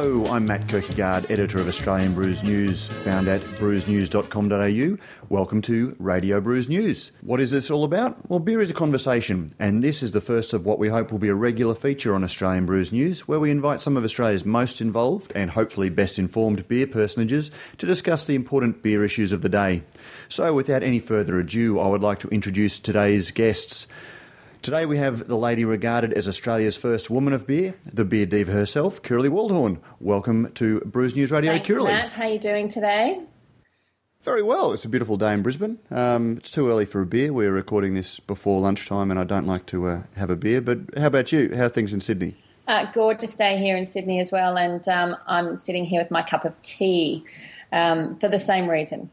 Hello, I'm Matt Kirkegaard, editor of Australian Brews News, found at brewsnews.com.au. Welcome to Radio Brews News. What is this all about? Well, beer is a conversation, and this is the first of what we hope will be a regular feature on Australian Brews News, where we invite some of Australia's most involved and hopefully best informed beer personages to discuss the important beer issues of the day. So, without any further ado, I would like to introduce today's guests. Today we have the lady regarded as Australia's first woman of beer, the beer diva herself, Kirrily Waldhorn. Welcome to Brews News Radio, Thanks, Kirrily. Matt. How are you doing today? Very well. It's a beautiful day in Brisbane. Um, it's too early for a beer. We're recording this before lunchtime, and I don't like to uh, have a beer. But how about you? How are things in Sydney? Uh, gorgeous day here in Sydney as well, and um, I'm sitting here with my cup of tea um, for the same reason.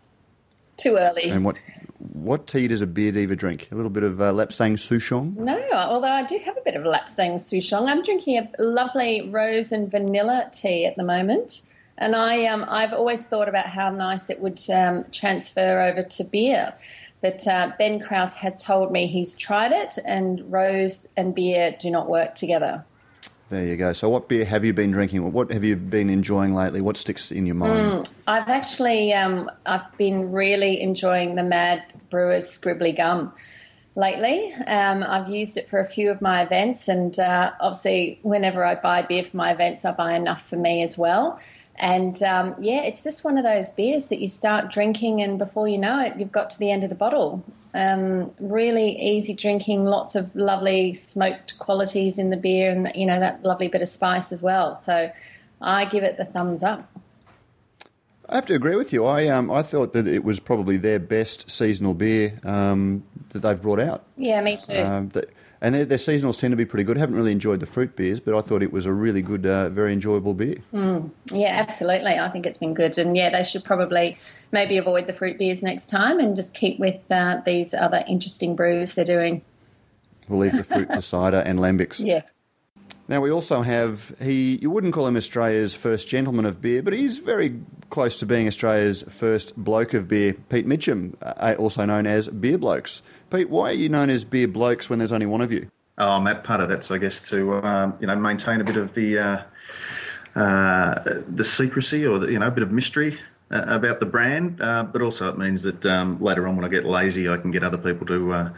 Too early. And what what tea does a beer diva drink? A little bit of uh, Lapsang Souchong? No, although I do have a bit of Lapsang Souchong. I'm drinking a lovely rose and vanilla tea at the moment. And I, um, I've always thought about how nice it would um, transfer over to beer. But uh, Ben Kraus had told me he's tried it, and rose and beer do not work together. There you go. So, what beer have you been drinking? What have you been enjoying lately? What sticks in your mind? I've actually um, I've been really enjoying the Mad Brewers Scribbly Gum lately. Um, I've used it for a few of my events, and uh, obviously, whenever I buy beer for my events, I buy enough for me as well. And um, yeah, it's just one of those beers that you start drinking, and before you know it, you've got to the end of the bottle. Um, really easy drinking, lots of lovely smoked qualities in the beer, and you know that lovely bit of spice as well. So I give it the thumbs up. I have to agree with you. I um, I thought that it was probably their best seasonal beer um, that they've brought out. Yeah, me too. Um, that, and their, their seasonals tend to be pretty good. I haven't really enjoyed the fruit beers, but I thought it was a really good, uh, very enjoyable beer. Yeah, absolutely. I think it's been good. And yeah, they should probably maybe avoid the fruit beers next time and just keep with uh, these other interesting brews they're doing. We'll leave the fruit to cider and lambics. Yes. Now we also have he. You wouldn't call him Australia's first gentleman of beer, but he's very close to being Australia's first bloke of beer. Pete Mitchum, uh, also known as Beer Blokes. Pete, why are you known as Beer Blokes when there's only one of you? Oh, Matt Putter. That's, I guess, to um, you know maintain a bit of the uh, uh, the secrecy or the, you know a bit of mystery uh, about the brand, uh, but also it means that um, later on when I get lazy, I can get other people to uh,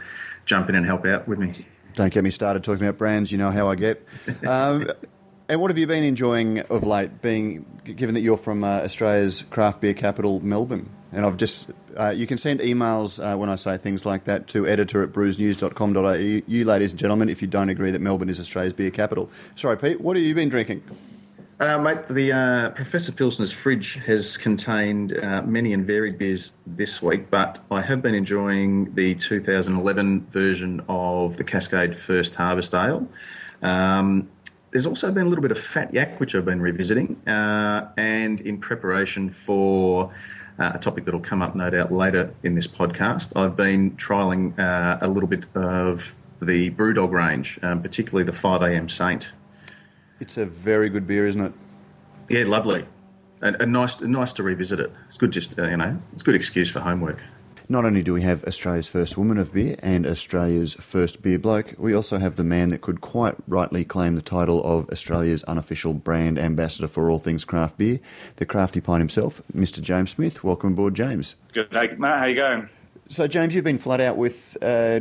jump in and help out with me. Don't get me started talking about brands. You know how I get. Um, and what have you been enjoying of late? Being given that you're from uh, Australia's craft beer capital, Melbourne, and I've just uh, you can send emails uh, when I say things like that to editor at brewsnews.com.au. You, ladies and gentlemen, if you don't agree that Melbourne is Australia's beer capital. Sorry, Pete. What have you been drinking? Uh, mate, the uh, Professor Pilsner's fridge has contained uh, many and varied beers this week, but I have been enjoying the 2011 version of the Cascade First Harvest Ale. Um, there's also been a little bit of Fat Yak, which I've been revisiting, uh, and in preparation for uh, a topic that will come up, no doubt, later in this podcast, I've been trialling uh, a little bit of the Brewdog range, um, particularly the 5am Saint. It's a very good beer, isn't it? Yeah, lovely. And, and nice, nice to revisit it. It's good, just uh, you know, it's a good excuse for homework. Not only do we have Australia's first woman of beer and Australia's first beer bloke, we also have the man that could quite rightly claim the title of Australia's unofficial brand ambassador for all things craft beer, the crafty pint himself, Mr. James Smith. Welcome aboard, James. Good, day, Matt. How you going? So, James, you've been flat out with uh,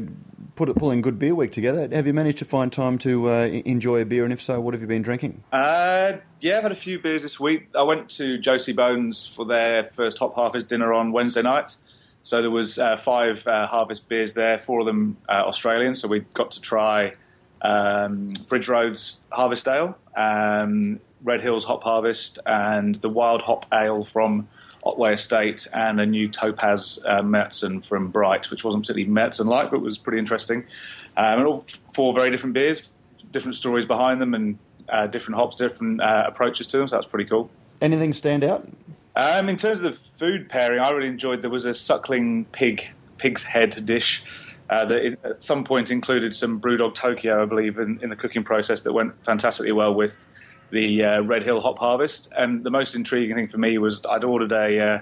put, pulling good beer week together. Have you managed to find time to uh, enjoy a beer, and if so, what have you been drinking? Uh, yeah, I've had a few beers this week. I went to Josie Bones for their first Hop Harvest dinner on Wednesday night. So there was uh, five uh, Harvest beers there, four of them uh, Australian. So we got to try um, Bridge Road's Harvest Ale, um, Red Hills Hop Harvest, and the Wild Hop Ale from Otway Estate, and a new Topaz uh, Märzen from Bright, which wasn't particularly Märzen-like, but was pretty interesting. Um, and all four very different beers, different stories behind them, and uh, different hops, different uh, approaches to them. So that's pretty cool. Anything stand out? Um, in terms of the food pairing, I really enjoyed. There was a suckling pig, pig's head dish uh, that at some point included some Brewdog Tokyo, I believe, in, in the cooking process that went fantastically well with the uh, Red Hill Hop Harvest. And the most intriguing thing for me was I'd ordered a uh,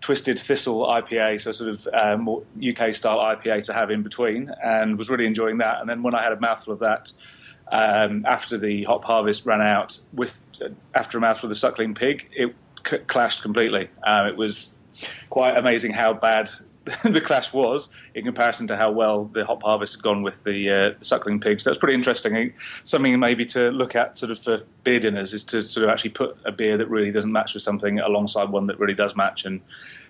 Twisted Thistle IPA, so sort of uh, more UK style IPA to have in between, and was really enjoying that. And then when I had a mouthful of that, um, after the hop harvest ran out with after a mouthful of the suckling pig, it c- clashed completely. Um, it was quite amazing how bad the clash was in comparison to how well the hop harvest had gone with the, uh, suckling pigs. So that's pretty interesting. Something maybe to look at sort of for beer dinners is to sort of actually put a beer that really doesn't match with something alongside one that really does match and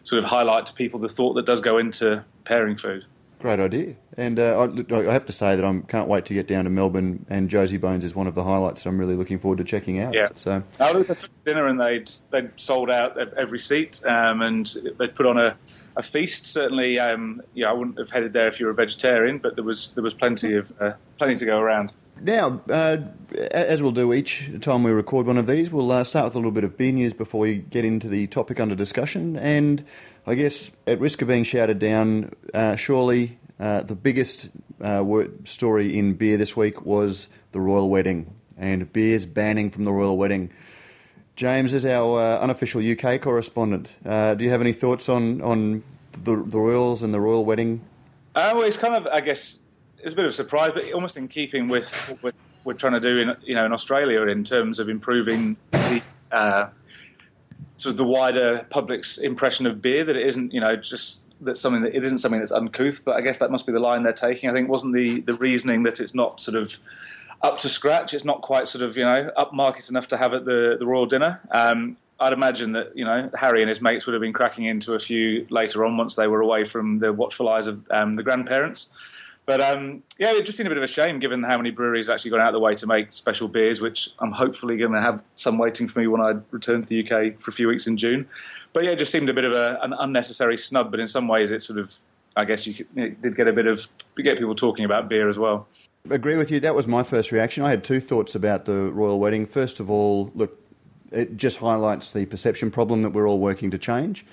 sort of highlight to people the thought that does go into pairing food. Great idea. And uh, I, I, have to say that I can't wait to get down to Melbourne, and Josie Bones is one of the highlights that I'm really looking forward to checking out. Yeah. So I was at dinner and they'd they'd sold out every seat, um, and they'd put on a, a feast. Certainly, um, yeah, I wouldn't have headed there if you were a vegetarian, but there was there was plenty of uh, plenty to go around. Now, uh, as we'll do each time we record one of these, we'll uh, start with a little bit of beer news before we get into the topic under discussion. And I guess, at risk of being shouted down, uh, surely uh, the biggest uh, story in beer this week was the royal wedding and beers banning from the royal wedding. James is our uh, unofficial UK correspondent. Uh, do you have any thoughts on, on the, the royals and the royal wedding? Uh, well, it's kind of, I guess, it's a bit of a surprise, but almost in keeping with what we're trying to do in, you know, in Australia in terms of improving the sort of the wider public's impression of beer that it isn't, you know, just that something that it isn't something that's uncouth. But I guess that must be the line they're taking. I think wasn't the the reasoning that it's not sort of up to scratch. It's not quite sort of you know upmarket enough to have at the the royal dinner. Um, I'd imagine that you know Harry and his mates would have been cracking into a few later on once they were away from the watchful eyes of um, the grandparents. But um, yeah, it just seemed a bit of a shame given how many breweries actually gone out of the way to make special beers, which I'm hopefully going to have some waiting for me when I return to the UK for a few weeks in June. But yeah, it just seemed a bit of a, an unnecessary snub. But in some ways, it sort of, I guess, you could, it did get a bit of get people talking about beer as well. Agree with you. That was my first reaction. I had two thoughts about the royal wedding. First of all, look, it just highlights the perception problem that we're all working to change.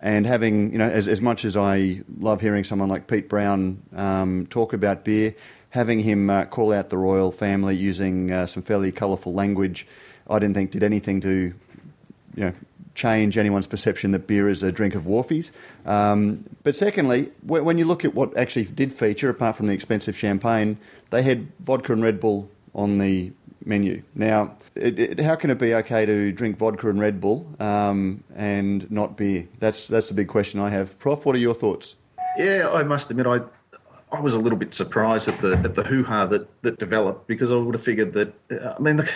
And having, you know, as, as much as I love hearing someone like Pete Brown um, talk about beer, having him uh, call out the royal family using uh, some fairly colourful language, I didn't think did anything to, you know, change anyone's perception that beer is a drink of wharfies. Um, but secondly, when you look at what actually did feature, apart from the expensive champagne, they had vodka and Red Bull on the menu. Now, it, it, how can it be okay to drink vodka and Red Bull um, and not beer? That's that's the big question I have. Prof, what are your thoughts? Yeah, I must admit, I I was a little bit surprised at the at the hoo ha that that developed because I would have figured that. Uh, I mean,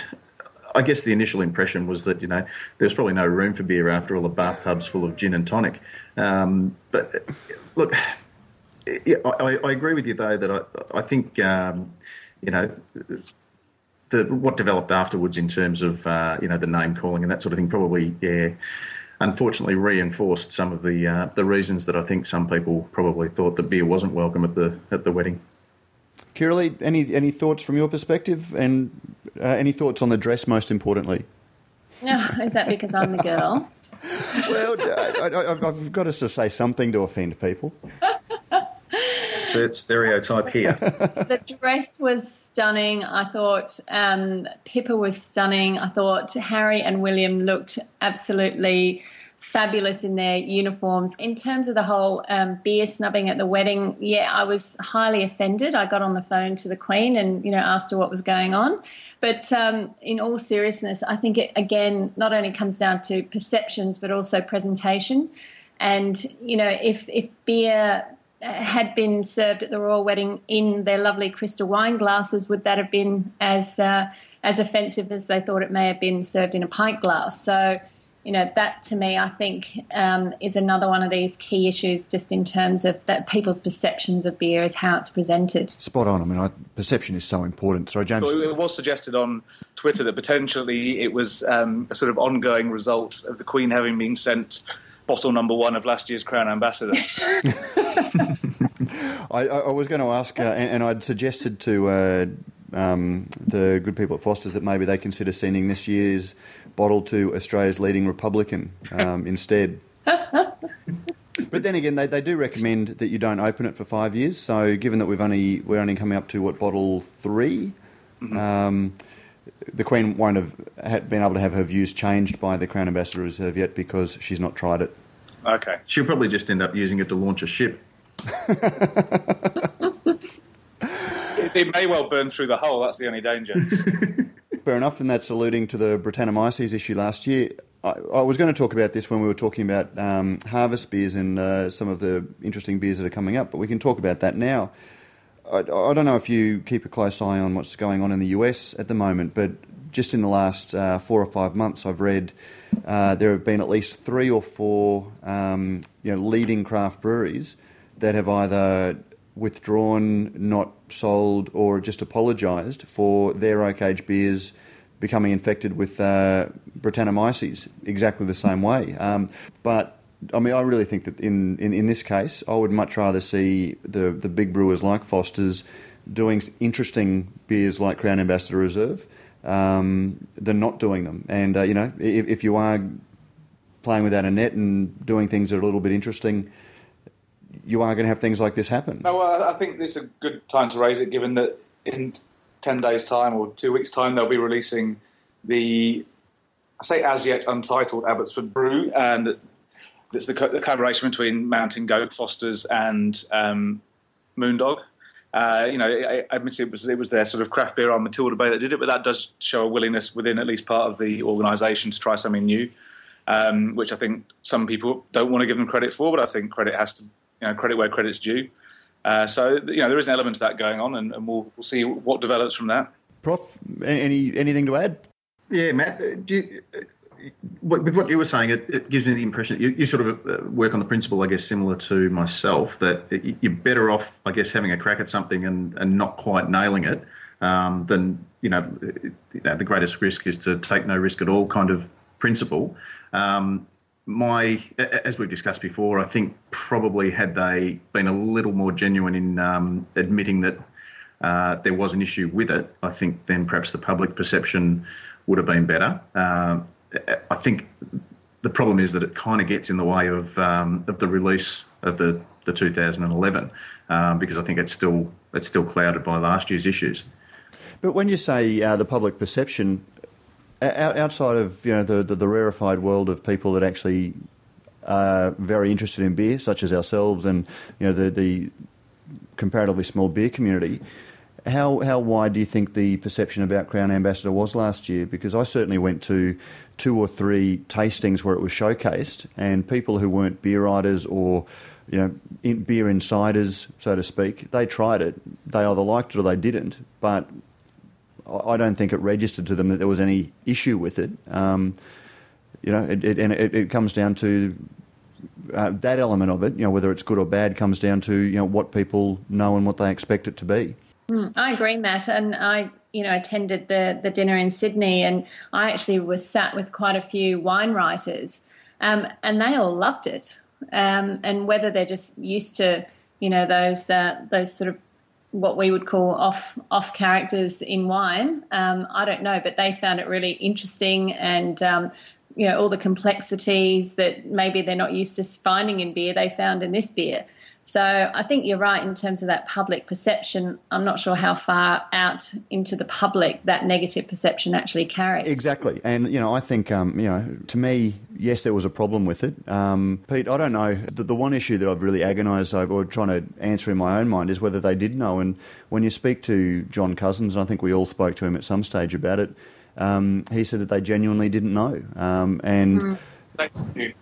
I guess the initial impression was that you know there's probably no room for beer after all the bathtubs full of gin and tonic. Um, but look, yeah, I, I, agree with you though that I I think um, you know the, what developed afterwards in terms of uh, you know the name calling and that sort of thing probably yeah unfortunately reinforced some of the uh, the reasons that I think some people probably thought that beer wasn't welcome at the at the wedding. Kirrily, any any thoughts from your perspective, and uh, any thoughts on the dress? Most importantly, no, is that because I'm the girl? well, I, have got to say something to offend people stereotype here. the dress was stunning. I thought um, Pippa was stunning. I thought Harry and William looked absolutely fabulous in their uniforms. In terms of the whole um, beer snubbing at the wedding, yeah, I was highly offended. I got on the phone to the Queen and you know asked her what was going on. But um, in all seriousness, I think it again not only comes down to perceptions but also presentation. And you know, if if beer had been served at the royal wedding in their lovely crystal wine glasses, would that have been as uh, as offensive as they thought it may have been served in a pint glass? So, you know, that to me, I think, um, is another one of these key issues, just in terms of that people's perceptions of beer is how it's presented. Spot on. I mean, I, perception is so important. Sorry, James. So it was suggested on Twitter that potentially it was um, a sort of ongoing result of the Queen having been sent bottle number one of last year's Crown Ambassador. I, I, was going to ask, uh, and, and, I'd suggested to uh, um, the good people at Foster's that maybe they consider sending this year's bottle to Australia's leading Republican um, instead. But then again, they, they do recommend that you don't open it for five years. So, given that we've only we're only coming up to what bottle 3 mm-hmm. um, the Queen won't have been able to have her views changed by the Crown Ambassador Reserve yet because she's not tried it. Okay. She'll probably just end up using it to launch a ship. it, it may well burn through the hole. That's the only danger. Fair enough, and that's alluding to the Brettanomyces issue last year. I, I, was going to talk about this when we were talking about um, harvest beers and uh, some of the interesting beers that are coming up, but we can talk about that now. I, I, don't know if you keep a close eye on what's going on in the US at the moment, but just in the last uh, four or five months, I've read uh, there have been at least three or four um, you know, leading craft breweries that have either withdrawn, not sold, or just apologised for their oak age beers becoming infected with uh, Brettanomyces exactly the same way. Um, but I mean, I really think that in, in, in, this case, I would much rather see the, the big brewers like Foster's doing interesting beers like Crown Ambassador Reserve um, than not doing them. And, uh, you know, if, if, you are playing without a net and doing things that are a little bit interesting, you are going to have things like this happen. No, well, I think this is a good time to raise it, given that in 10 days' time or two weeks' time, they'll be releasing the, I say as yet untitled Abbotsford Brew, and it's the, the collaboration between Mountain Goat, Foster's, and um, Moondog. Uh, you know, I, I admit it was it was their sort of craft beer on Matilda Bay that did it, but that does show a willingness within at least part of the organisation to try something new, um, which I think some people don't want to give them credit for, but I think credit has to, you know, credit where credit's due. Uh, so you know there is an element of that going on, and, and we'll, we'll see what develops from that. Prof, any anything to add? Yeah, Matt. Uh, you, uh, with what you were saying, it, it gives me the impression you, you, sort of uh, work on the principle, I guess, similar to myself, that you're better off, I guess, having a crack at something and, and not quite nailing it um, than, you know, the greatest risk is to take no risk at all kind of principle. Um, my, as we've discussed before, I think probably had they been a little more genuine in um, admitting that uh, there was an issue with it, I think then perhaps the public perception would have been better. Uh, I think the problem is that it kind of gets in the way of um, of the release of the, the 2011 um, because I think it's still it's still clouded by last year's issues. But when you say uh, the public perception, outside of you know the, the, the rarefied world of people that actually are very interested in beer, such as ourselves, and you know the the comparatively small beer community. How how wide do you think the perception about Crown Ambassador was last year? Because I certainly went to two or three tastings where it was showcased, and people who weren't beer writers or you know in, beer insiders, so to speak, they tried it. They either liked it or they didn't. But I don't think it registered to them that there was any issue with it. Um, you know, it, it, and it, it, comes down to uh, that element of it. You know, whether it's good or bad comes down to you know what people know and what they expect it to be. Mm, I agree, Matt, and I you know attended the the dinner in Sydney, and I actually was sat with quite a few wine writers, um, and they all loved it. Um, and whether they're just used to you know those uh, those sort of what we would call off off characters in wine. Um, I don't know, but they found it really interesting and. Um, you know all the complexities that maybe they're not used to finding in beer they found in this beer so I think you're right in terms of that public perception. I'm not sure how far out into the public that negative perception actually carries. Exactly, and you know I think um, you know to me, yes, there was a problem with it. Um, Pete, I don't know. The, the one issue that I've really agonised over, or trying to answer in my own mind, is whether they did know. And when you speak to John Cousins, and I think we all spoke to him at some stage about it, um, he said that they genuinely didn't know, um, and. Mm.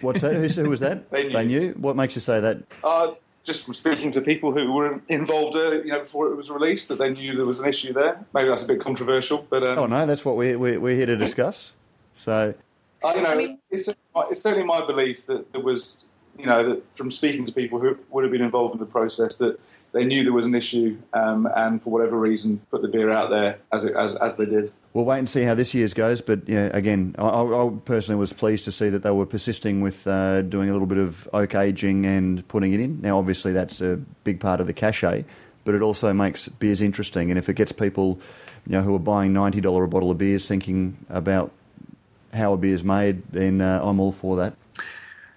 What's that? Who, who was that? they, knew. they knew. What makes you say that? Uh, just from speaking to people who were involved, uh, you know, before it was released, that they knew there was an issue there. Maybe that's a bit controversial, but um, oh no, that's what we're we're, we're here to discuss. So, uh, you know, it's, it's certainly my belief that there was you know, from speaking to people who would have been involved in the process, that they knew there was an issue, um, and for whatever reason, put the beer out there as, it, as as they did. We'll wait and see how this year's goes. But yeah, again, I, I personally was pleased to see that they were persisting with uh, doing a little bit of oak aging and putting it in. Now, obviously, that's a big part of the cachet, but it also makes beers interesting. And if it gets people, you know, who are buying ninety dollar a bottle of beers thinking about how a beer is made, then uh, I'm all for that.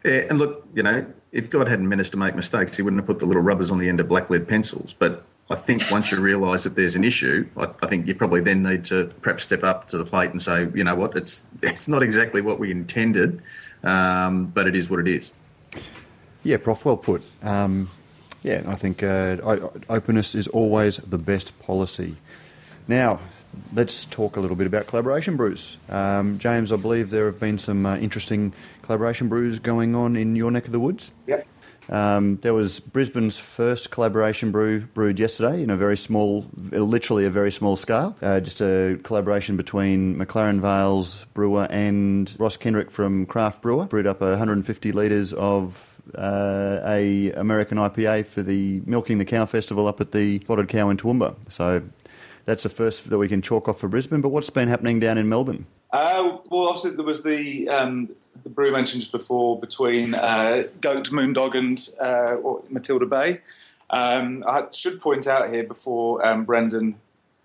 Yeah, and look, you know, if God hadn't meant us to make mistakes, He wouldn't have put the little rubbers on the end of black lead pencils. But I think once you realise that there's an issue, I, I, think you probably then need to perhaps step up to the plate and say, you know what, it's it's not exactly what we intended, um, but it is what it is. Yeah, Prof, well put. Um, Yeah, I think uh, openness is always the best policy. Now, let's talk a little bit about collaboration brews. Um, James, I believe there have been some uh, interesting collaboration brews going on in your neck of the woods. Yep. Um, there was Brisbane's first collaboration brew brewed yesterday in a very small, literally a very small scale. Uh, just a collaboration between McLaren Vale's brewer and Ross Kendrick from Craft Brewer. Brewed up 150 litres of uh, a American IPA for the Milking the Cow Festival up at the Spotted Cow in Toowoomba. So that's the first that we can chalk off for Brisbane. But what's been happening down in Melbourne? Uh, well, obviously there was the um, the brew mentioned just before between uh, Goat, Moondog, and uh, Matilda Bay. Um, I should point out here before um, Brendan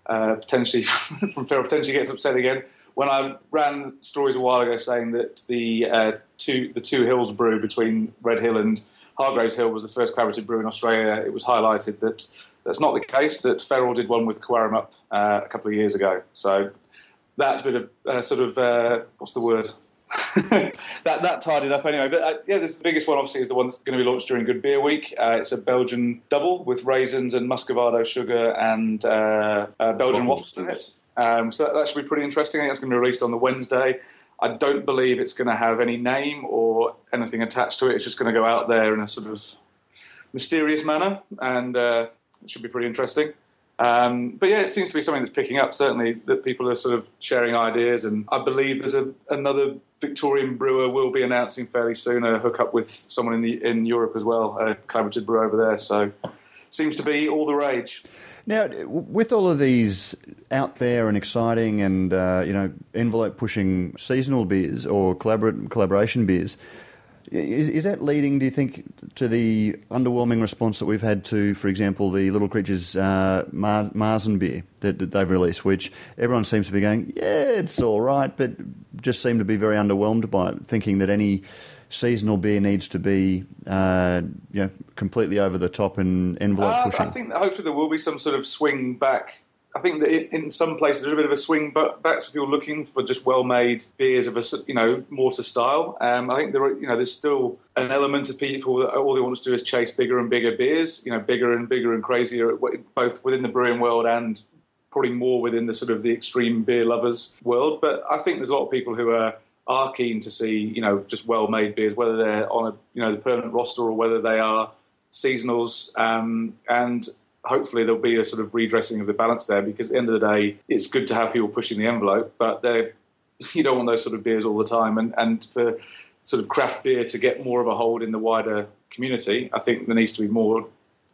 uh, potentially from Phil potentially gets upset again. When I ran stories a while ago saying that the uh, two the two hills brew between Red Hill and Hargreaves Hill was the first collaborative brew in Australia, it was highlighted that that's not the case. That Feral did one with Coarum uh, a couple of years ago. So that bit of uh, sort of uh, what's the word? that that tied it up anyway. But uh, yeah, this, the biggest one obviously is the one that's going to be launched during Good Beer Week. Uh, it's a Belgian double with raisins and muscovado sugar and uh, uh, Belgian waffles in it. Um, so that, that, should be pretty interesting. I think that's going to be released on the Wednesday. I don't believe it's going to have any name or anything attached to it. It's just going to go out there in a sort of mysterious manner, and uh, it should be pretty interesting. Um, but yeah, it seems to be something that's picking up. Certainly, that people are sort of sharing ideas, and I believe there's a, another Victorian brewer will be announcing fairly soon a hookup with someone in the in Europe as well, a collaborative brewer over there. So, seems to be all the rage. Now, with all of these out there and exciting, and uh, you know, envelope pushing seasonal beers or collaboration beers is, is, that leading, do you think, to the underwhelming response that we've had to, for example, the Little Creatures uh, Mar- Marzen beer that, that, they've released, which everyone seems to be going, yeah, it's all right, but just seem to be very underwhelmed by it, thinking that any seasonal beer needs to be, uh, you know, completely over the top and envelope uh, pushing. I think hopefully there will be some sort of swing back I think that in some places there's a bit of a swing back to people looking for just well-made beers of a you know mortar style. Um, I think there are, you know there's still an element of people that all they want to do is chase bigger and bigger beers, you know, bigger and bigger and crazier, both within the brewing world and probably more within the sort of the extreme beer lovers world. But I think there's a lot of people who are are keen to see you know just well-made beers, whether they're on a you know the permanent roster or whether they are seasonals. Um, and hopefully there'll be a sort of redressing of the balance there because at the end of the day, it's good to have people pushing the envelope, but they you don't want those sort of beers all the time. And, and for sort of craft beer to get more of a hold in the wider community, I think there needs to be more,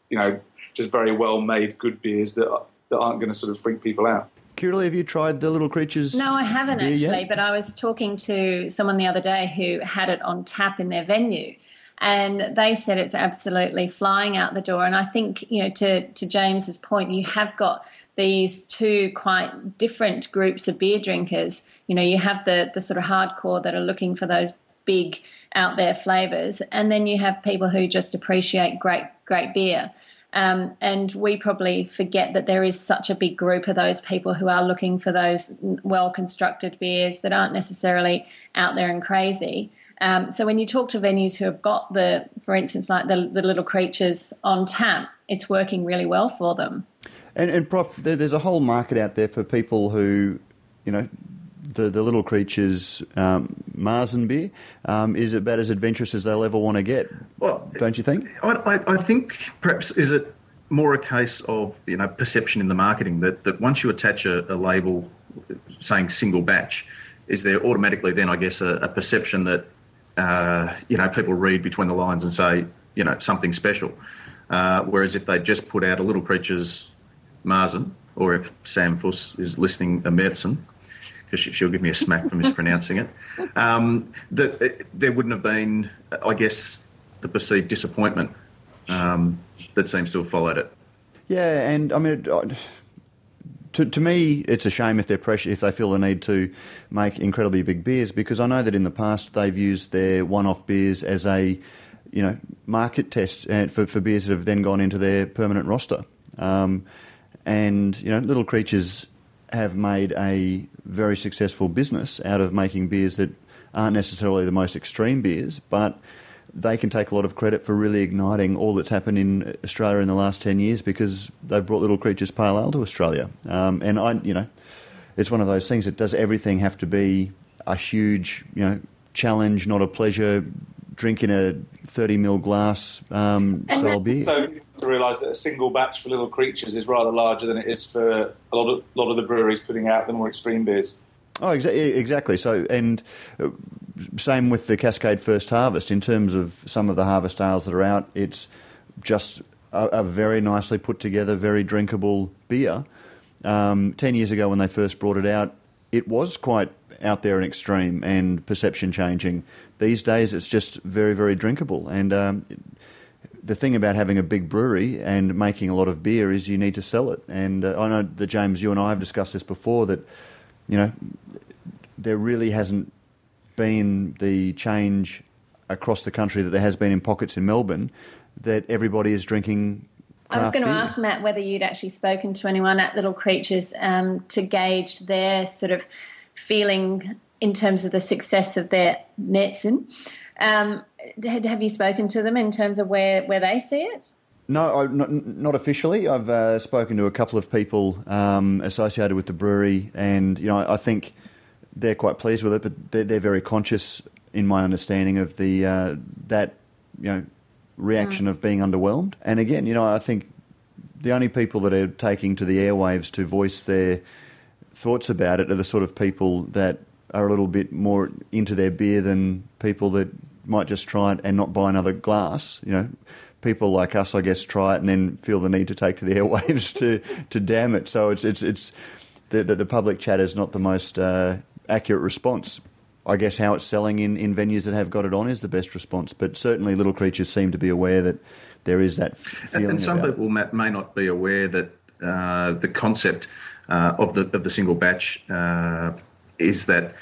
you know, just very well made good beers that, that aren't going to sort of freak people out. Kirrily, have you tried the Little Creatures? No, I haven't actually, yet? but I was talking to someone the other day who had it on tap in their venue and they said it's absolutely flying out the door. And I think you know to to James's point, you have got these two quite different groups of beer drinkers. You know, you have the the sort of hardcore that are looking for those big out there flavors, and then you have people who just appreciate great great beer. Um, and we probably forget that there is such a big group of those people who are looking for those well constructed beers that aren't necessarily out there and crazy. Um, so when you talk to venues who have got the, for instance, like the, the little creatures on tap, it's working really well for them. And, and Prof, there's a whole market out there for people who, you know, the, the little creatures um, Marzen beer um, is about as adventurous as they'll ever want to get. Well, don't you think? I, I, I think perhaps is it more a case of you know perception in the marketing that, that once you attach a, a label saying single batch, is there automatically then I guess a, a perception that uh, you know, people read between the lines and say, you know, something special. Uh, whereas if they just put out a Little Creatures Marzen, or if Sam Fuss is listening, a medicine, because she, will give me a smack for mispronouncing it, um, that there wouldn't have been, I guess, the perceived disappointment um, that seems to have followed it. Yeah, and I mean, to, to me, it's a shame if they're pressure if they feel the need to make incredibly big beers because I know that in the past they've used their one-off beers as a you know market test uh, for, for beers that have then gone into their permanent roster. Um, and you know, Little Creatures have made a very successful business out of making beers that aren't necessarily the most extreme beers, but they can take a lot of credit for really igniting all that's happened in Australia in the last 10 years because they've brought Little Creatures Pale Ale to Australia. Um, and I, you know, it's one of those things that does everything have to be a huge, you know, challenge, not a pleasure, drinking a 30 ml glass um, style beer. So to realise that a single batch for Little Creatures is rather larger than it is for a lot of, lot of the breweries putting out the more extreme beers. Oh, exa- exactly. So, and uh, same with the Cascade First Harvest. In terms of some of the harvest ales that are out, it's just a, a very nicely put together, very drinkable beer. Um, Ten years ago, when they first brought it out, it was quite out there and extreme and perception changing. These days, it's just very, very drinkable. And um, the thing about having a big brewery and making a lot of beer is you need to sell it. And uh, I know that James, you and I have discussed this before that you know there really hasn't been the change across the country that there has been in pockets in Melbourne that everybody is drinking. I was going to beer. ask Matt whether you'd actually spoken to anyone at Little Creatures um, to gauge their sort of feeling in terms of the success of their medicine. Um, have you spoken to them in terms of where, where they see it? No, I, not, not, officially. I've uh, spoken to a couple of people um, associated with the brewery, and you know, I think they're quite pleased with it, but they're, they're very conscious, in my understanding, of the uh, that you know reaction mm. of being underwhelmed. And again, you know, I think the only people that are taking to the airwaves to voice their thoughts about it are the sort of people that are a little bit more into their beer than people that might just try it and not buy another glass. You know, people like us, I guess, try it and then feel the need to take to the airwaves to to damn it. So it's it's it's the the, the public chat is not the most uh, accurate response. I guess how it's selling in, in venues that have got it on is the best response. But certainly, little creatures seem to be aware that there is that feeling. And, some people may, may, not be aware that uh, the concept uh, of the of the single batch uh, is that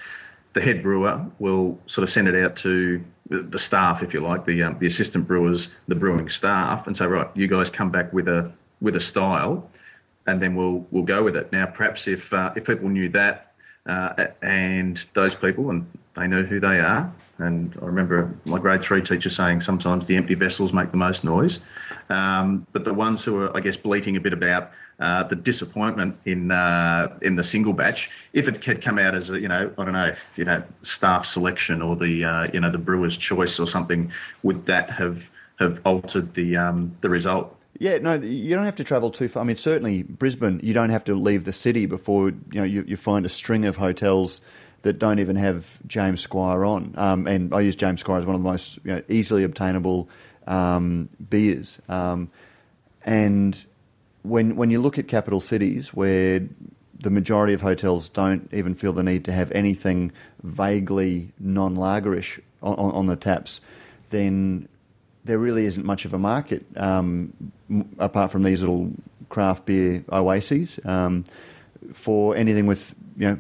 the head brewer will sort of send it out to the staff, if you like, the um, the assistant brewers, the brewing staff, and say, right, you guys come back with a with a style, and then we'll we'll go with it. Now, perhaps if uh, if people knew that, uh, and those people, and they know who they are, and I remember my grade three teacher saying sometimes the empty vessels make the most noise, um, but the ones who are, I guess, bleating a bit about uh, the disappointment in uh, in the single batch. If it had come out as a, you know, I don't know, you know, staff selection or the uh, you know the brewer's choice or something, would that have have altered the um, the result? Yeah, no, you don't have to travel too far. I mean, certainly Brisbane, you don't have to leave the city before you know you, you find a string of hotels that don't even have James Squire on. Um, and I use James Squire as one of the most you know, easily obtainable um, beers. Um, and when when you look at capital cities where the majority of hotels don't even feel the need to have anything vaguely non-lagerish on, on, on the taps, then there really isn't much of a market um, apart from these little craft beer oases um, for anything with you know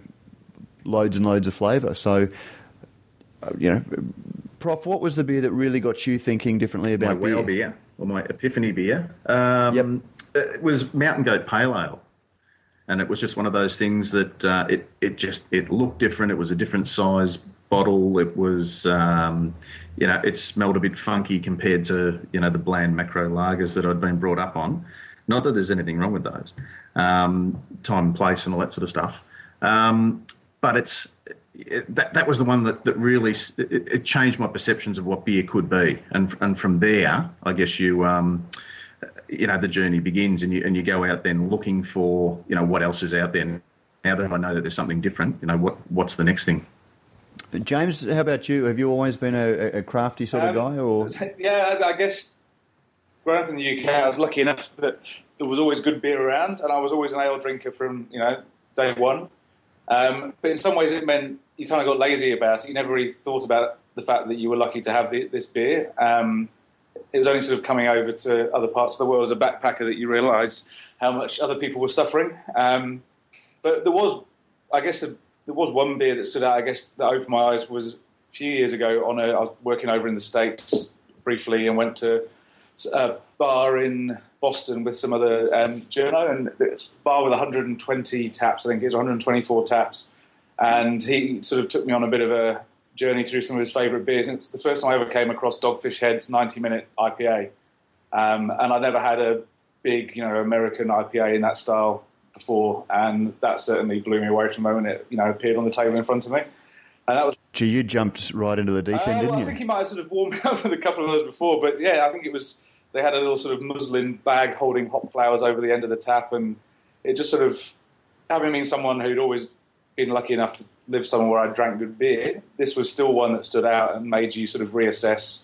loads and loads of flavour. So, uh, you know, Prof, what was the beer that really got you thinking differently about my beer? beer or my epiphany beer? Um, yep it was Mountain Goat Pale Ale, and it was just one of those things that uh, it it just it looked different. It was a different size bottle. It was um, you know it smelled a bit funky compared to you know the bland macro lagers that I'd been brought up on. Not that there's anything wrong with those, um, time and place and all that sort of stuff. Um, but it's it, that that was the one that, that really it, it, changed my perceptions of what beer could be, and and from there, I guess you um, you know the journey begins, and you and you go out then looking for you know what else is out there. Now that I know that there's something different, you know what what's the next thing. James, how about you? Have you always been a, a crafty sort of um, guy, or yeah, I guess growing up in the UK, I was lucky enough that there was always good beer around, and I was always an ale drinker from you know day one. Um, but in some ways, it meant you kind of got lazy about it. You never really thought about the fact that you were lucky to have the, this beer. Um, it was only sort of coming over to other parts of the world as a backpacker that you realised how much other people were suffering. Um, but there was, I guess, a, there was one beer that stood out. I guess that opened my eyes was a few years ago. On a, I was working over in the states briefly and went to a bar in Boston with some other um, journo, and this bar with 120 taps. I think it was 124 taps, and he sort of took me on a bit of a journey through some of his favourite beers. And it's the first time I ever came across Dogfish Head's 90 minute IPA. Um, and I never had a big, you know, American IPA in that style before, and that certainly blew me away from the moment it, you know, appeared on the table in front of me. And that was. Gee, you jumped right into the deep end, uh, didn't you? I think he might have sort of warmed me up with a couple of others before, but yeah, I think it was. They had a little sort of muslin bag holding hop flowers over the end of the tap, and it just sort of having been someone who'd always been lucky enough to live somewhere where I drank good beer, this was still one that stood out and made you sort of reassess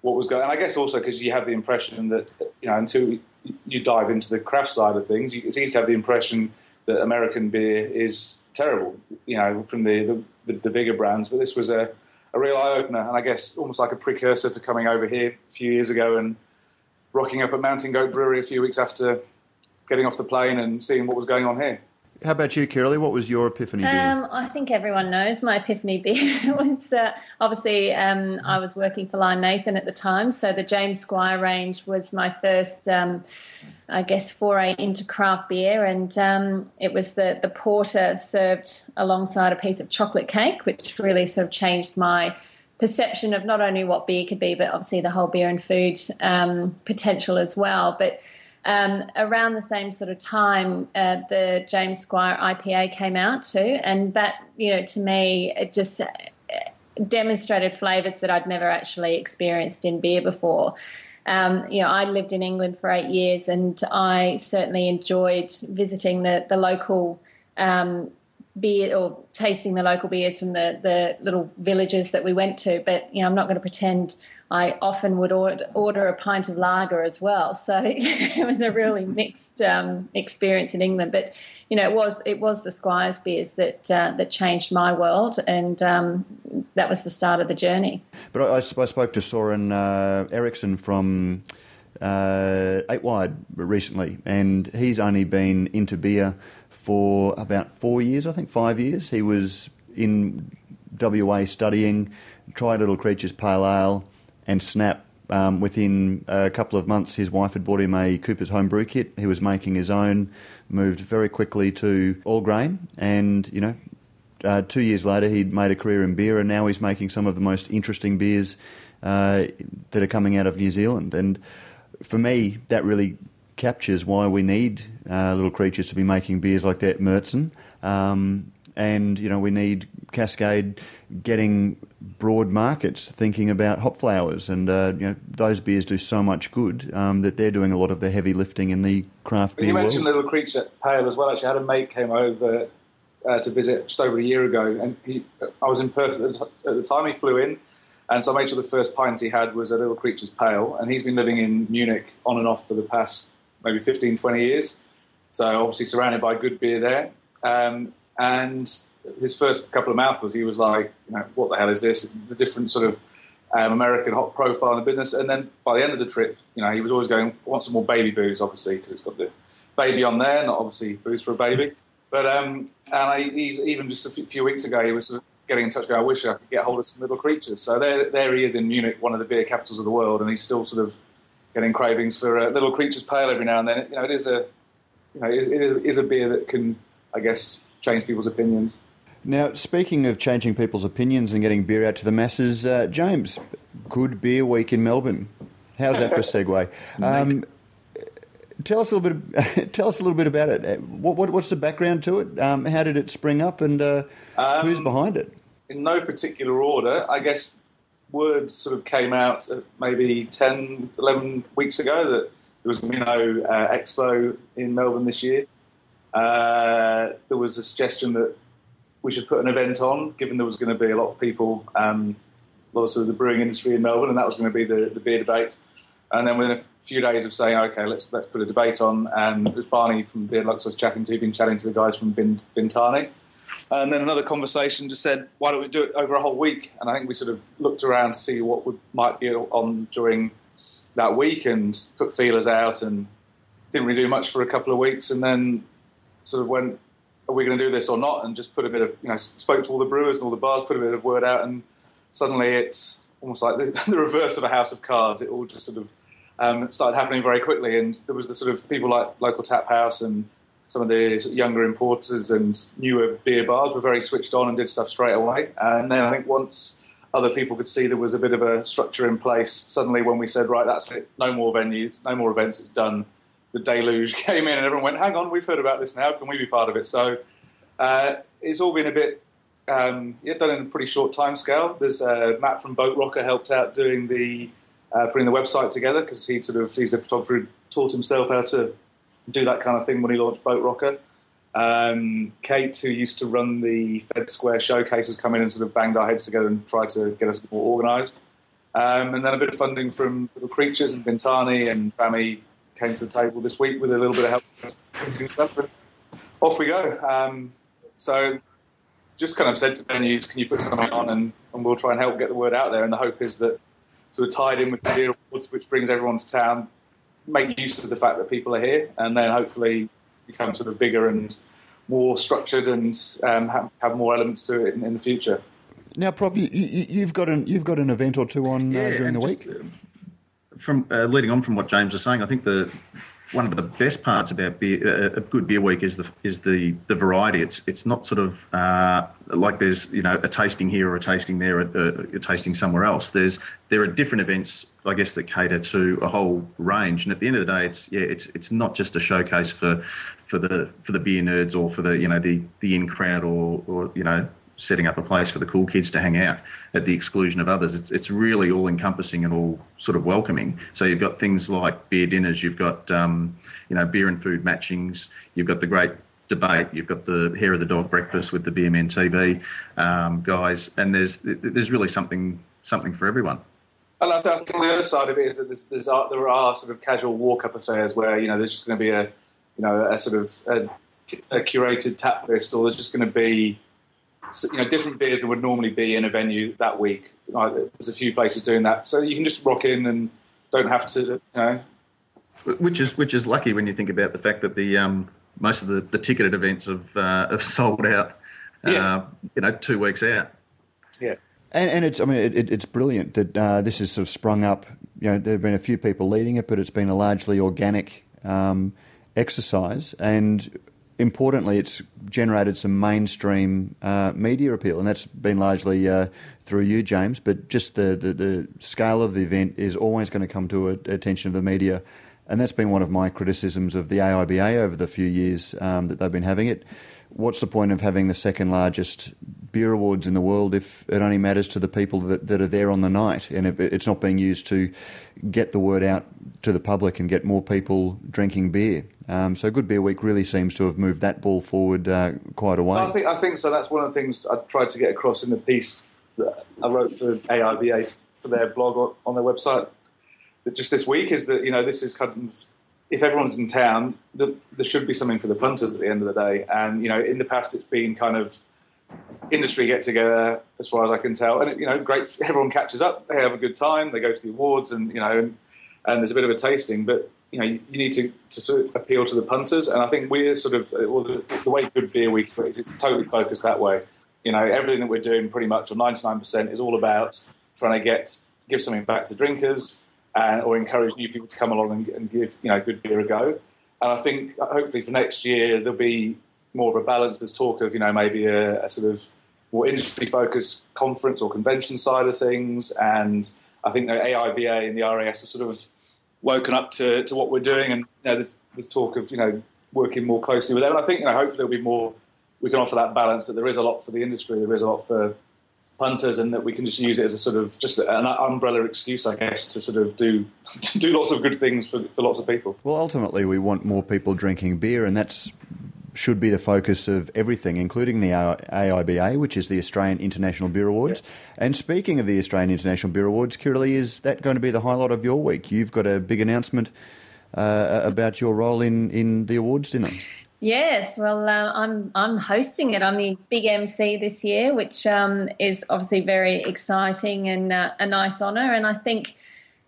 what was going. And I guess also because you have the impression that you know until you dive into the craft side of things, it's easy to have the impression that American beer is terrible. You know, from the the, the bigger brands, but this was a, a real eye opener, and I guess almost like a precursor to coming over here a few years ago and rocking up at Mountain Goat Brewery a few weeks after getting off the plane and seeing what was going on here. How about you, Kirrily? What was your epiphany beer? Um, I think everyone knows my epiphany beer was uh, obviously um, I was working for Lion Nathan at the time, so the James Squire range was my first, um, I guess, foray into craft beer, and um, it was the the porter served alongside a piece of chocolate cake, which really sort of changed my perception of not only what beer could be, but obviously the whole beer and food um, potential as well. But um, around the same sort of time, uh, the James Squire IPA came out too, and that you know to me it just uh, demonstrated flavors that I'd never actually experienced in beer before. Um, you know, I lived in England for eight years, and I certainly enjoyed visiting the the local um, beer or tasting the local beers from the the little villages that we went to. But you know, I'm not going to pretend I often would order, order a pint of lager as well. So it was a really mixed um, experience in England. But you know, it was it was the Squires beers that uh, that changed my world, and um, that was the start of the journey. But I, I spoke to Soren uh, from. Uh, 8 Wired recently, and he's only been into beer for about four years, I think five years. He was in WA studying, tried Little Creatures Pale Ale, and Snap. Um, within a couple of months, his wife had bought him a Cooper's home brew kit. He was making his own, moved very quickly to all grain, and you know, uh, two years later, he'd made a career in beer, and now he's making some of the most interesting beers uh, that are coming out of New Zealand. And for me, that really captures why we need uh, little creatures to be making beers like that, Märzen. Um, and you know we need Cascade getting broad markets, thinking about hop flowers, and uh, you know those beers do so much good um, that they're doing a lot of the heavy lifting in the craft beer. You mentioned world. Little Creature Pale as well. Actually, I had a mate came over uh, to visit just over a year ago, and he, I was in Perth at the, at the time. He flew in, and so I made sure the first pint he had was a Little Creatures Pale, and he's been living in Munich on and off for the past maybe 15, 20 years. So obviously surrounded by good beer there. Um, and his first couple of mouthfuls, he was like, you know, what the hell is this? The different sort of um, American hop profile in the business. And then by the end of the trip, you know, he was always going, I want some more baby booze, obviously, because it's got the baby on there, not obviously booze for a baby. But um, and I, even just a few weeks ago, he was sort of getting in touch going, I wish I could get hold of some little creatures. So there, there he is in Munich, one of the beer capitals of the world, and he's still sort of getting cravings for uh, little creatures pale every now and then. You know, it is a, you know, it is, it is a beer that can, I guess, change people's opinions. Now, speaking of changing people's opinions and getting beer out to the masses, uh, James, good beer week in Melbourne. How's that for a segue? Um, tell us a little bit. Tell us a little bit about it. What, what, what's the background to it? Um, how did it spring up, and uh, um, who's behind it? In no particular order, I guess. Word sort of came out maybe 10, 11 weeks ago that there was a Minnow uh, Expo in Melbourne this year. Uh, there was a suggestion that we should put an event on, given there was going to be a lot of people, um, a lot of, sort of the brewing industry in Melbourne, and that was going to be the, the beer debate. And then within a few days of saying, okay, let's let's put a debate on, and it was Barney from Beer Lux I was chatting to, been chatting to the guys from Bin, Bintani. And then another conversation just said, why don't we do it over a whole week? And I think we sort of looked around to see what would might be on during that week and put feelers out and didn't really do much for a couple of weeks and then sort of went, are we going to do this or not? And just put a bit of, you know, spoke to all the brewers and all the bars, put a bit of word out, and suddenly it's almost like the, the reverse of a house of cards. It all just sort of um, started happening very quickly, and there was the sort of people like local tap house and some of the younger importers and newer beer bars were very switched on and did stuff straight away. And then I think once other people could see there was a bit of a structure in place. Suddenly, when we said, right, that's it, no more venues, no more events, it's done, the deluge came in and everyone went, hang on, we've heard about this now, can we be part of it? So uh, it's all been a bit, um, yeah, done in a pretty short time scale. There's uh, Matt from Boat Rocker helped out doing the, uh, putting the website together because he sort of, he's a photographer who taught himself how to do that kind of thing when he launched Boat Rocker. Um, Kate, who used to run the Fed Square showcases, come in and sort of banged our heads together and tried to get us more organised. Um, and then a bit of funding from Little Creatures and Bintani and Fami came to the table this week with a little bit of help and stuff. And off we go. Um, so just kind of said to venues, can you put something on and, and, we'll try and help get the word out there. And the hope is that sort of tied in with the Awards, which brings everyone to town, make use of the fact that people are here, and then hopefully become sort of bigger and more structured and um, have, have, more elements to it in, in the future. Now, Prof, you, have got an you've got an event or two on uh, yeah, uh, during the week. Uh, from uh, leading on from what James was saying, I think the one of the best parts about beer, uh, a good beer week is the is the the variety. It's it's not sort of uh, like there's you know a tasting here or a tasting there, a, a, tasting somewhere else. There's there are different events, I guess, that cater to a whole range. And at the end of the day, it's yeah, it's it's not just a showcase for for the for the beer nerds or for the you know the the in crowd or or you know setting up a place for the cool kids to hang out at the exclusion of others. It's, it's really all encompassing and all sort of welcoming. So you've got things like beer dinners, you've got um, you know beer and food matchings, you've got the great debate, you've got the hair of the dog breakfast with the Beermen TV um, guys, and there's there's really something something for everyone. And I think the other side of it is that there's, there's there are sort of casual walk up affairs where you know there's just going to be a you know a sort of a, a curated tap list, or there's just going to be you know different beers that would normally be in a venue that week. Like, there's a few places doing that, so you can just rock in and don't have to, you know. Which is which is lucky when you think about the fact that the um, most of the, the ticketed events have uh, have sold out. Uh, yeah. you know, two weeks out. Yeah. And, and it's I mean it, it's brilliant that uh, this has sort of sprung up. You know, there have been a few people leading it, but it's been a largely organic um, exercise. And importantly, it's generated some mainstream uh, media appeal, and that's been largely uh, through you, James. But just the, the, the, scale of the event is always going to come to a, attention of the media, and that's been one of my criticisms of the AIBA over the few years um, that they've been having it. What's the point of having the second largest beer awards in the world if it only matters to the people that, that are there on the night and if it's not being used to get the word out to the public and get more people drinking beer? Um, so Good Beer Week really seems to have moved that ball forward uh, quite a way. I think, I think so. That's one of the things I tried to get across in the piece that I wrote for AIBA for their blog on their website. That just this week is that you know this is kind of if everyone's in town, the, there should be something for the punters at the end of the day. And you know, in the past, it's been kind of industry get together, as far as I can tell, and you know, great. Everyone catches up, they have a good time, they go to the awards, and you know, and, and there's a bit of a tasting. But you know, you, need to, to sort of appeal to the punters, and I think we're sort of uh, well, the, the way Good Beer Week is, it's totally focused that way. You know, everything that we're doing, pretty much, or 99%, is all about trying to get give something back to drinkers, and or encourage new people to come along and, and give you know good beer a go. And I think uh, hopefully for next year there'll be more of a balance. There's talk of you know maybe a, a sort of more industry focused conference or convention side of things, and I think the AIBA and the RAS are sort of woken up to, to what we're doing, and you know, there's, there's talk of you know working more closely with them. And I think you know hopefully there'll be more. We can offer that balance that there is a lot for the industry, there is a lot for punters, and that we can just use it as a sort of just an umbrella excuse, I guess, to sort of do do lots of good things for, for lots of people. Well, ultimately, we want more people drinking beer, and that's should be the focus of everything, including the AIBA, which is the Australian International Beer Awards. Yeah. And speaking of the Australian International Beer Awards, Kirrily, is that going to be the highlight of your week? You've got a big announcement uh, about your role in, in the awards dinner. Yes, well, uh, I'm I'm hosting it. I'm the big MC this year, which um, is obviously very exciting and uh, a nice honour. And I think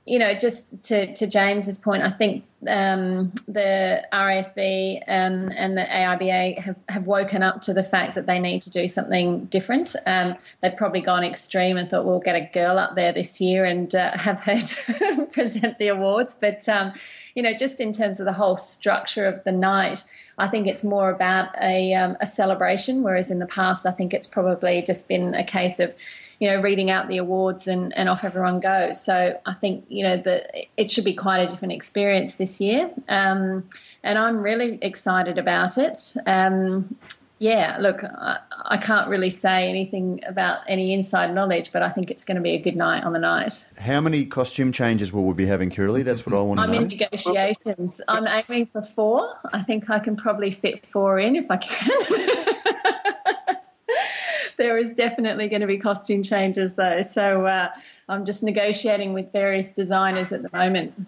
you know, just to, to James's point, I think um, the RASV um, and the AIBA have, have woken up to the fact that they need to do something different. Um, they've probably gone extreme and thought we'll get a girl up there this year and uh, have her present the awards. But, um, you know, just in terms of the whole structure of the night, I think it's more about a, um, a celebration, whereas in the past, I think it's probably just been a case of, you know, reading out the awards and, and off everyone goes. So I think, you know, that it should be quite a different experience this year. Um, and I'm really excited about it. Um, yeah, look, I, I, can't really say anything about any inside knowledge, but I think it's going to be a good night on the night. How many costume changes will we be having, Kirrily? That's what I want to I'm know. I'm in negotiations. I'm aiming for four. I think I can probably fit four in if I can. there is definitely going to be costume changes, though. So uh, I'm just negotiating with various designers at the moment.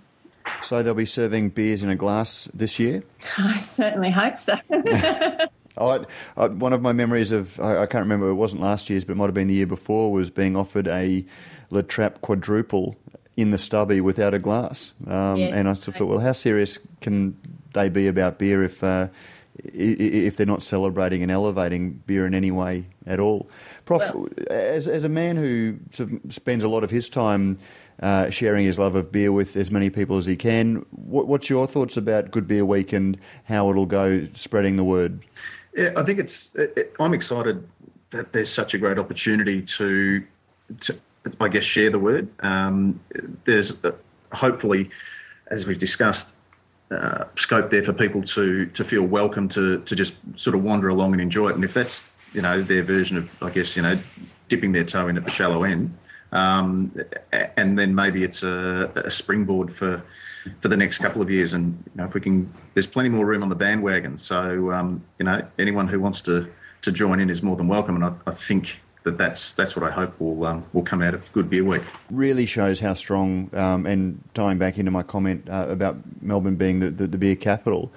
So they'll be serving beers in a glass this year? I certainly hope so. I, I, one of my memories of, I, I, can't remember, it wasn't last year's, but it might have been the year before, was being offered a La Trappe quadruple in the stubby without a glass. Um, yes, and I thought, well, how serious can they be about beer if, uh, if they're not celebrating and elevating beer in any way at all? Prof, well, as, as a man who sort of spends a lot of his time uh, sharing his love of beer with as many people as he can. What, what's your thoughts about Good Beer Week and how it'll go spreading the word? Yeah, I think it's. It, I'm excited that there's such a great opportunity to, to I guess, share the word. Um, there's uh, hopefully, as we've discussed, uh, scope there for people to to feel welcome to to just sort of wander along and enjoy it. And if that's you know their version of, I guess, you know, dipping their toe in at the shallow end, um, and then maybe it's a, a, springboard for for the next couple of years. And you know, if we can, there's plenty more room on the bandwagon. So um, you know, anyone who wants to to join in is more than welcome. And I, I think that that's that's what I hope will um, will come out of Good Beer Week. Really shows how strong. Um, and tying back into my comment uh, about Melbourne being the, the, the beer capital.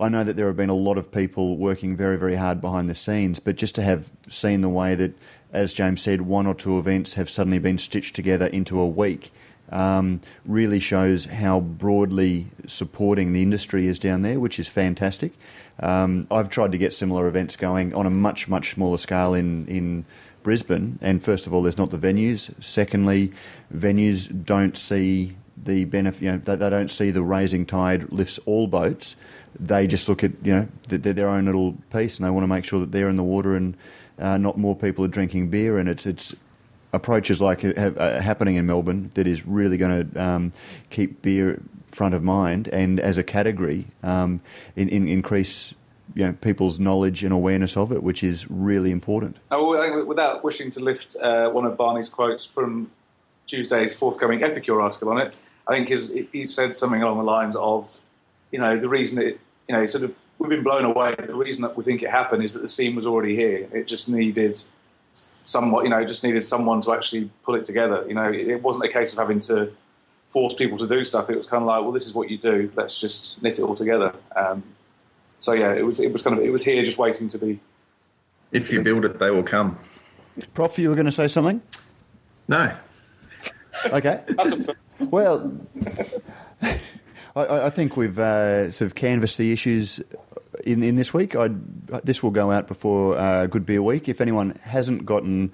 I know that there have been a lot of people working very, very hard behind the scenes, but just to have seen the way that as James said, one or two events have suddenly been stitched together into a week. Um, really shows how broadly supporting the industry is down there, which is fantastic. Um, I've tried to get similar events going on a much, much smaller scale in, in Brisbane. And first of all, there's not the venues. Secondly, venues don't see the benefit, you know, they, they don't see the raising tide lifts all boats. They just look at, you know, their, their own little piece and they want to make sure that they're in the water and uh, not more people are drinking beer, and it's it's approaches like uh, happening in Melbourne that is really going to um, keep beer front of mind and as a category um, in, in, increase you know, people's knowledge and awareness of it, which is really important. Oh, without wishing to lift uh, one of Barney's quotes from Tuesday's forthcoming Epicure article on it, I think he said something along the lines of, you know, the reason it, you know, sort of we've been blown away. The reason that we think it happened is that the scene was already here. It just needed somewhat, you know, just needed someone to actually pull it together. You know, it wasn't a case of having to force people to do stuff. It was kind of like, well, this is what you do. Let's just knit it all together. Um, so yeah, it was it was kind of it was here, just waiting to be. If you build it, they will come. Prof, you were going to say something? No. Okay. That's a first. Well. I, I, think we've uh, sort of canvassed the issues in, in this week. I'd, this will go out before uh, Good Beer Week. If anyone hasn't gotten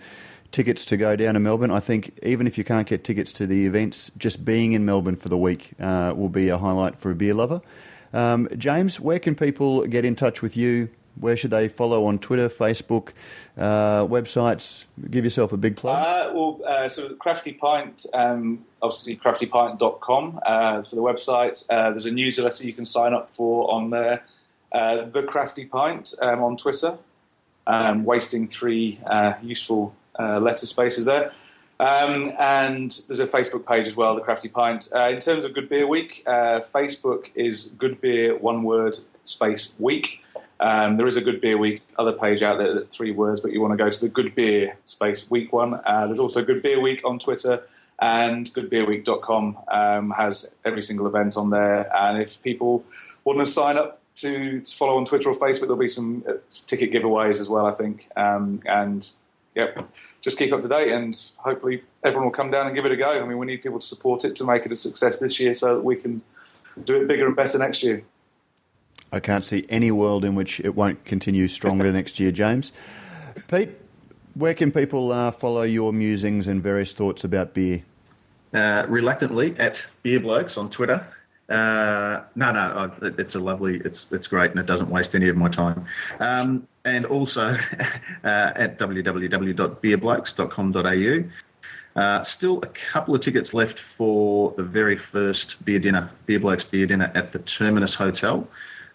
tickets to go down to Melbourne, I think even if you can't get tickets to the events, just being in Melbourne for the week uh, will be a highlight for a beer lover. Um, James, where can people get in touch with you? Where should they follow on Twitter, Facebook, uh, websites? Give yourself a big plug. Uh, well, uh, so Crafty Pint, um, obviously craftypint.com uh, for the website. Uh, there's a newsletter you can sign up for on there. Uh, the Crafty Pint um, on Twitter. Um, wasting three uh, useful letter spaces there. Um, and there's a Facebook page as well, the Crafty Pint. in terms of Good Beer Week, Facebook is Good Beer, one word, space week. Um, there is a Good Beer Week other page out there that's three words, but you want to go to the Good Beer space week one. Uh, there's also Good Beer Week on Twitter, and goodbeerweek.com um, has every single event on there. And if people want to sign up to, to follow on Twitter or Facebook, there'll be some uh, ticket giveaways as well, I think. Um, and yep, just keep up to date, and hopefully everyone will come down and give it a go. I mean, we need people to support it to make it a success this year, so that we can do it bigger and better next year. I can't see any world in which it won't continue stronger next year, James. Pete, where can people uh, follow your musings and various thoughts about beer? Uh, reluctantly at Beer Blokes on Twitter, Uh, no, no, it's a lovely, it's it's great, and it doesn't waste any of my time. Um, and also uh, at www.beerblokes.com.au. Uh, still a couple of tickets left for the very first beer dinner, Beer Blokes beer dinner at the Terminus Hotel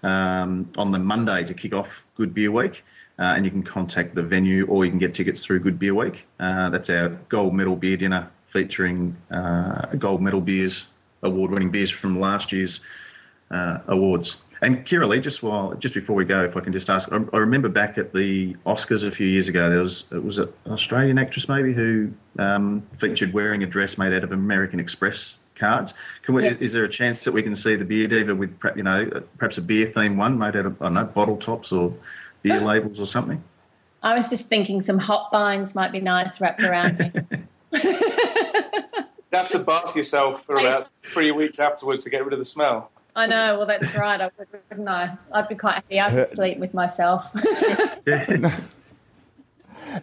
um, on the Monday to kick off Good Beer Week. Uh, and you can contact the venue or you can get tickets through Good Beer Week. Uh, that's our gold medal beer dinner featuring uh, gold medal beers, award winning beers from last year's uh, awards. And Kirrily, just while just before we go, if I can just ask, I, I remember back at the Oscars a few years ago, there was it was an Australian actress maybe who um, featured wearing a dress made out of American Express cards. Can we, yes. Is there a chance that we can see the beer diva with you know perhaps a beer theme one made out of I don't know bottle tops or beer oh. labels or something? I was just thinking some hop bines might be nice wrapped around me. you have to bath yourself for about three weeks afterwards to get rid of the smell. I know. Well, that's right. I would, wouldn't I? I'd be quite happy. I could sleep with myself.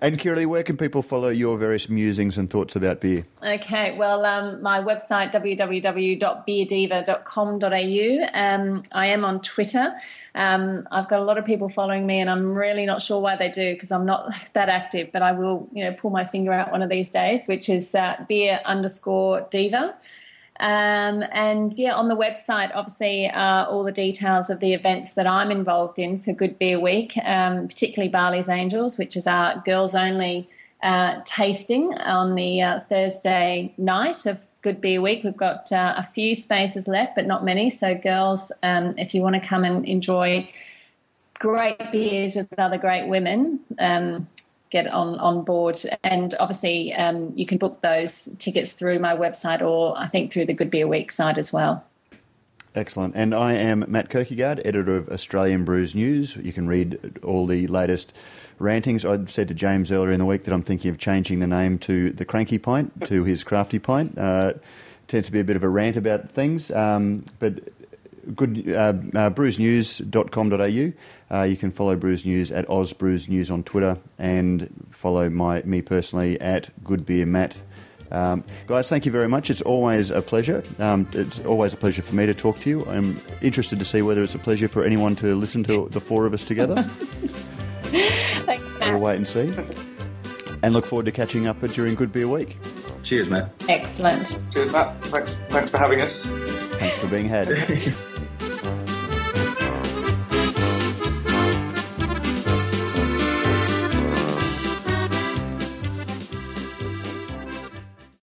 And Kirrily, where can people follow your various musings and thoughts about beer? Okay, well, um, my website, www.beerdiva.com.au. Um, I am on Twitter. Um, I've got a lot of people following me, and I'm really not sure why they do because I'm not that active, but I will, you know, pull my finger out one of these days, which is uh, beer underscore diva. Um, and yeah, on the website, obviously, uh, all the details of the events that I'm involved in for Good Beer Week, um, particularly Barley's Angels, which is our girls only uh, tasting on the uh, Thursday night of Good Beer Week. We've got uh, a few spaces left, but not many. So, girls, um, if you want to come and enjoy great beers with other great women, um, get on on board. And obviously, um, you can book those tickets through my website or I think through the Good Beer Week site as well. Excellent. And I am Matt Kirkegaard, editor of Australian Brews News. You can read all the latest rantings. I said to James earlier in the week that I'm thinking of changing the name to the Cranky Pint to his Crafty Pint. Uh, tends to be a bit of a rant about things, um, but good uh, uh, brewsnews.com.au. Uh, you can follow Brews News at Oz Brews News on Twitter and follow my me personally at Good Beer Matt. Um, guys, thank you very much. It's always a pleasure. Um, it's always a pleasure for me to talk to you. I'm interested to see whether it's a pleasure for anyone to listen to the four of us together. Thanks, Matt. We'll wait and see. And look forward to catching up during Good Beer Week. Cheers, Matt. Excellent. Cheers, Matt. Thanks, thanks for having us. Thanks for being had.